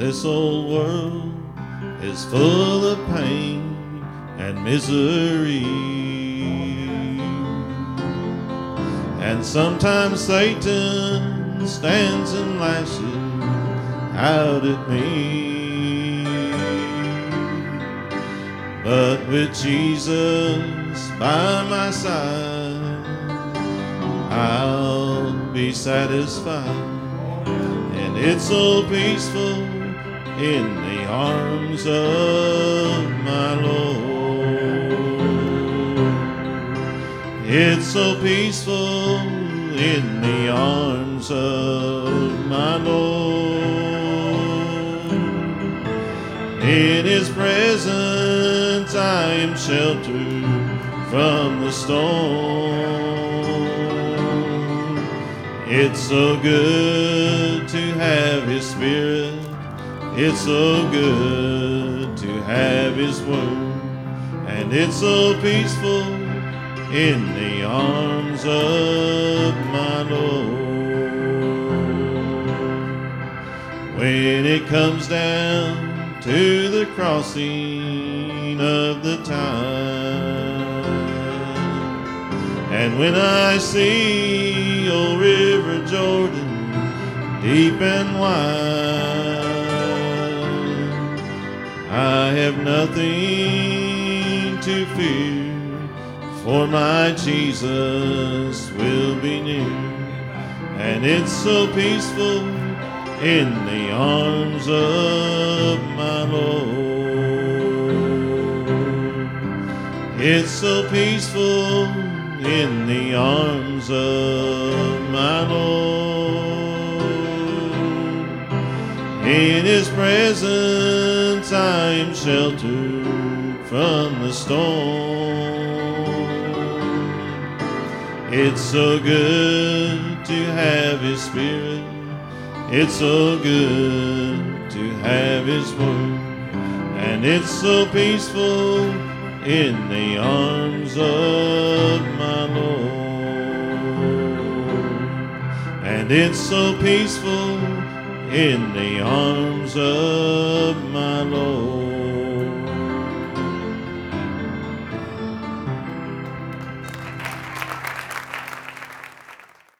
This old world is full of pain and misery. And sometimes Satan stands and lashes out at me. But with Jesus by my side, I'll be satisfied. And it's so peaceful in the arms of my Lord. It's so peaceful in the arms of my Lord. In His presence I am sheltered from the storm. It's so good to have His Spirit. It's so good to have His Word. And it's so peaceful in the arms of my Lord. When it comes down to the crossing of the time, and when I see old River Jordan deep and wide, I have nothing to fear for my Jesus will be near. And it's so peaceful in the arms of my Lord. It's so peaceful in the arms of my Lord. In his presence I am sheltered from the storm. It's so good to have His Spirit. It's so good to have His Word. And it's so peaceful in the arms of my Lord. And it's so peaceful in the arms of.